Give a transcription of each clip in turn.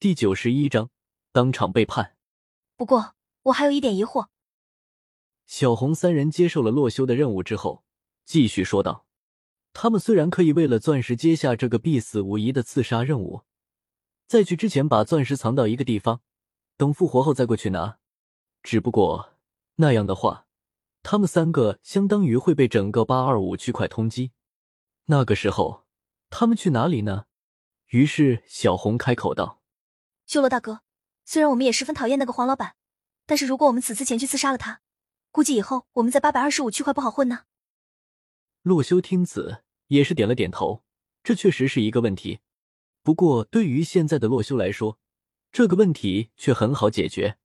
第九十一章当场背叛。不过我还有一点疑惑。小红三人接受了洛修的任务之后，继续说道：“他们虽然可以为了钻石接下这个必死无疑的刺杀任务，在去之前把钻石藏到一个地方，等复活后再过去拿。只不过那样的话，他们三个相当于会被整个八二五区块通缉。那个时候，他们去哪里呢？”于是小红开口道。修罗大哥，虽然我们也十分讨厌那个黄老板，但是如果我们此次前去刺杀了他，估计以后我们在八百二十五区块不好混呢。洛修听此也是点了点头，这确实是一个问题。不过对于现在的洛修来说，这个问题却很好解决，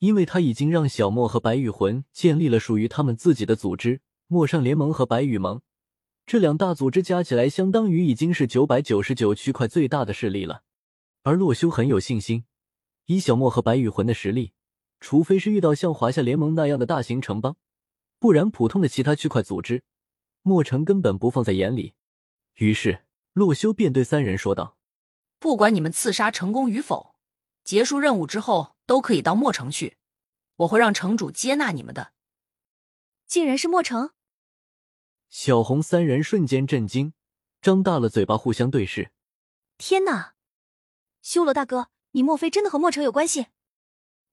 因为他已经让小莫和白羽魂建立了属于他们自己的组织——陌上联盟和白羽盟。这两大组织加起来，相当于已经是九百九十九区块最大的势力了。而洛修很有信心，以小莫和白羽魂的实力，除非是遇到像华夏联盟那样的大型城邦，不然普通的其他区块组织，莫城根本不放在眼里。于是洛修便对三人说道：“不管你们刺杀成功与否，结束任务之后都可以到莫城去，我会让城主接纳你们的。”竟然是莫城！小红三人瞬间震惊，张大了嘴巴，互相对视。天哪！修罗大哥，你莫非真的和墨城有关系？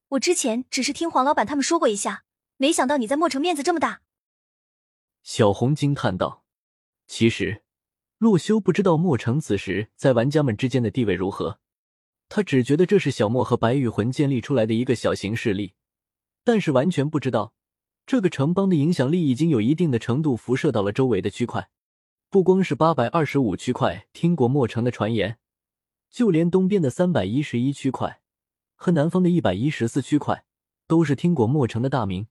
我之前只是听黄老板他们说过一下，没想到你在墨城面子这么大。小红惊叹道：“其实，洛修不知道墨城此时在玩家们之间的地位如何，他只觉得这是小莫和白羽魂建立出来的一个小型势力，但是完全不知道这个城邦的影响力已经有一定的程度辐射到了周围的区块。不光是八百二十五区块听过墨城的传言。”就连东边的三百一十一区块和南方的一百一十四区块，都是听过墨城的大名。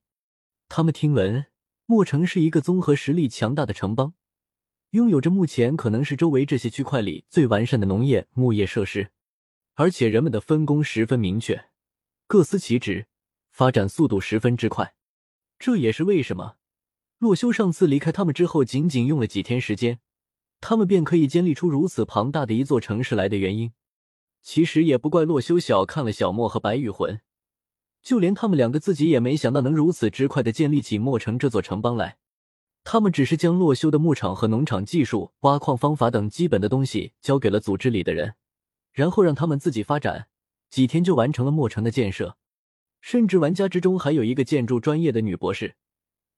他们听闻墨城是一个综合实力强大的城邦，拥有着目前可能是周围这些区块里最完善的农业、牧业设施，而且人们的分工十分明确，各司其职，发展速度十分之快。这也是为什么洛修上次离开他们之后，仅仅用了几天时间。他们便可以建立出如此庞大的一座城市来的原因，其实也不怪洛修小看了小莫和白羽魂，就连他们两个自己也没想到能如此之快的建立起墨城这座城邦来。他们只是将洛修的牧场和农场技术、挖矿方法等基本的东西交给了组织里的人，然后让他们自己发展，几天就完成了墨城的建设。甚至玩家之中还有一个建筑专业的女博士，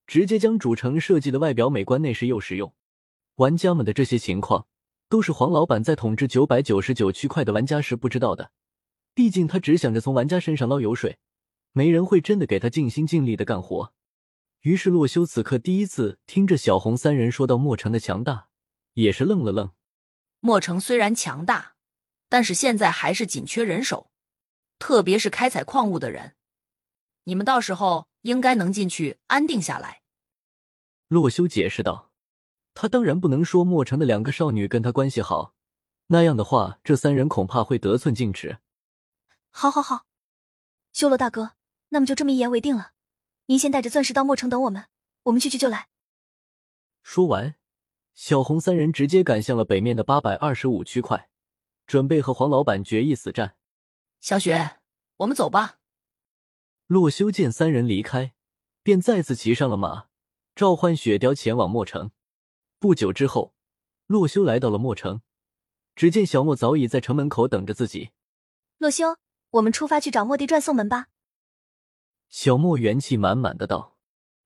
直接将主城设计的外表美观、内饰又实用。玩家们的这些情况，都是黄老板在统治九百九十九区块的玩家时不知道的。毕竟他只想着从玩家身上捞油水，没人会真的给他尽心尽力的干活。于是洛修此刻第一次听着小红三人说到墨城的强大，也是愣了愣。墨城虽然强大，但是现在还是紧缺人手，特别是开采矿物的人。你们到时候应该能进去安定下来。洛修解释道。他当然不能说墨城的两个少女跟他关系好，那样的话，这三人恐怕会得寸进尺。好，好，好，修罗大哥，那么就这么一言为定了。您先带着钻石到墨城等我们，我们去去就来。说完，小红三人直接赶向了北面的八百二十五区块，准备和黄老板决一死战。小雪，我们走吧。洛修见三人离开，便再次骑上了马，召唤雪雕前往墨城。不久之后，洛修来到了墨城，只见小莫早已在城门口等着自己。洛修，我们出发去找莫地传送门吧。小莫元气满满的道。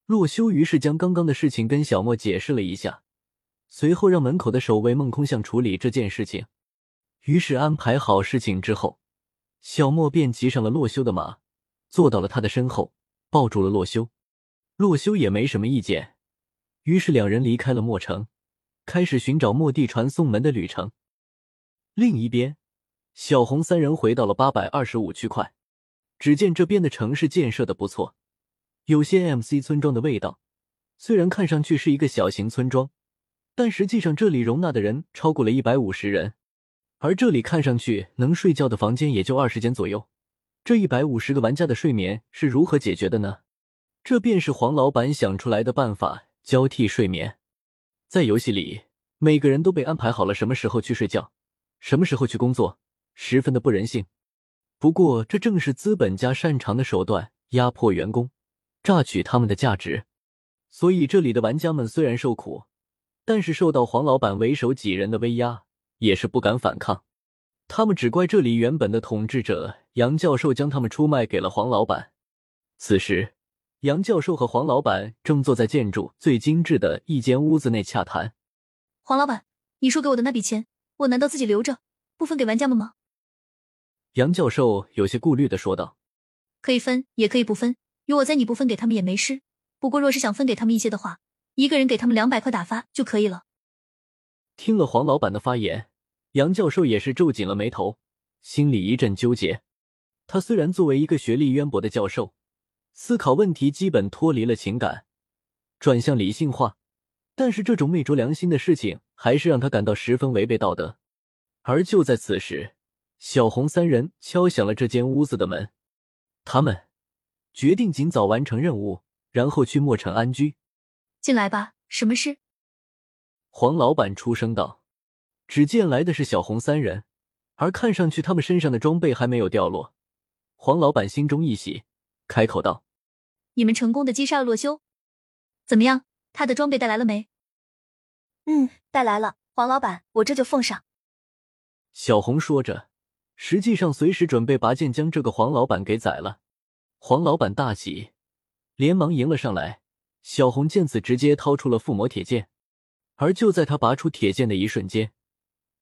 洛修于是将刚刚的事情跟小莫解释了一下，随后让门口的守卫孟空相处理这件事情。于是安排好事情之后，小莫便骑上了洛修的马，坐到了他的身后，抱住了洛修。洛修也没什么意见。于是两人离开了墨城，开始寻找末地传送门的旅程。另一边，小红三人回到了八百二十五区块，只见这边的城市建设的不错，有些 MC 村庄的味道。虽然看上去是一个小型村庄，但实际上这里容纳的人超过了一百五十人，而这里看上去能睡觉的房间也就二十间左右。这一百五十个玩家的睡眠是如何解决的呢？这便是黄老板想出来的办法。交替睡眠，在游戏里，每个人都被安排好了什么时候去睡觉，什么时候去工作，十分的不人性。不过这正是资本家擅长的手段，压迫员工，榨取他们的价值。所以这里的玩家们虽然受苦，但是受到黄老板为首几人的威压，也是不敢反抗。他们只怪这里原本的统治者杨教授将他们出卖给了黄老板。此时，杨教授和黄老板正坐在建筑最精致的一间屋子内洽谈。黄老板，你说给我的那笔钱，我难道自己留着，不分给玩家们吗？杨教授有些顾虑的说道：“可以分，也可以不分，有我在，你不分给他们也没事。不过，若是想分给他们一些的话，一个人给他们两百块打发就可以了。”听了黄老板的发言，杨教授也是皱紧了眉头，心里一阵纠结。他虽然作为一个学历渊博的教授，思考问题基本脱离了情感，转向理性化，但是这种昧着良心的事情，还是让他感到十分违背道德。而就在此时，小红三人敲响了这间屋子的门，他们决定尽早完成任务，然后去墨城安居。进来吧，什么事？黄老板出声道。只见来的是小红三人，而看上去他们身上的装备还没有掉落。黄老板心中一喜，开口道：“你们成功的击杀了洛修，怎么样？他的装备带来了没？”“嗯，带来了。黄老板，我这就奉上。”小红说着。实际上，随时准备拔剑将这个黄老板给宰了。黄老板大喜，连忙迎了上来。小红见此，直接掏出了附魔铁剑。而就在他拔出铁剑的一瞬间，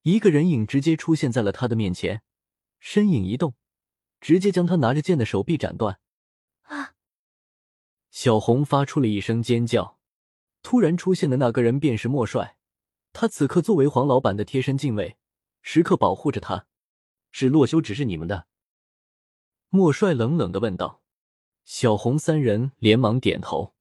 一个人影直接出现在了他的面前，身影一动，直接将他拿着剑的手臂斩断。啊！小红发出了一声尖叫。突然出现的那个人便是莫帅，他此刻作为黄老板的贴身近卫，时刻保护着他。是洛修指示你们的？莫帅冷冷的问道。小红三人连忙点头。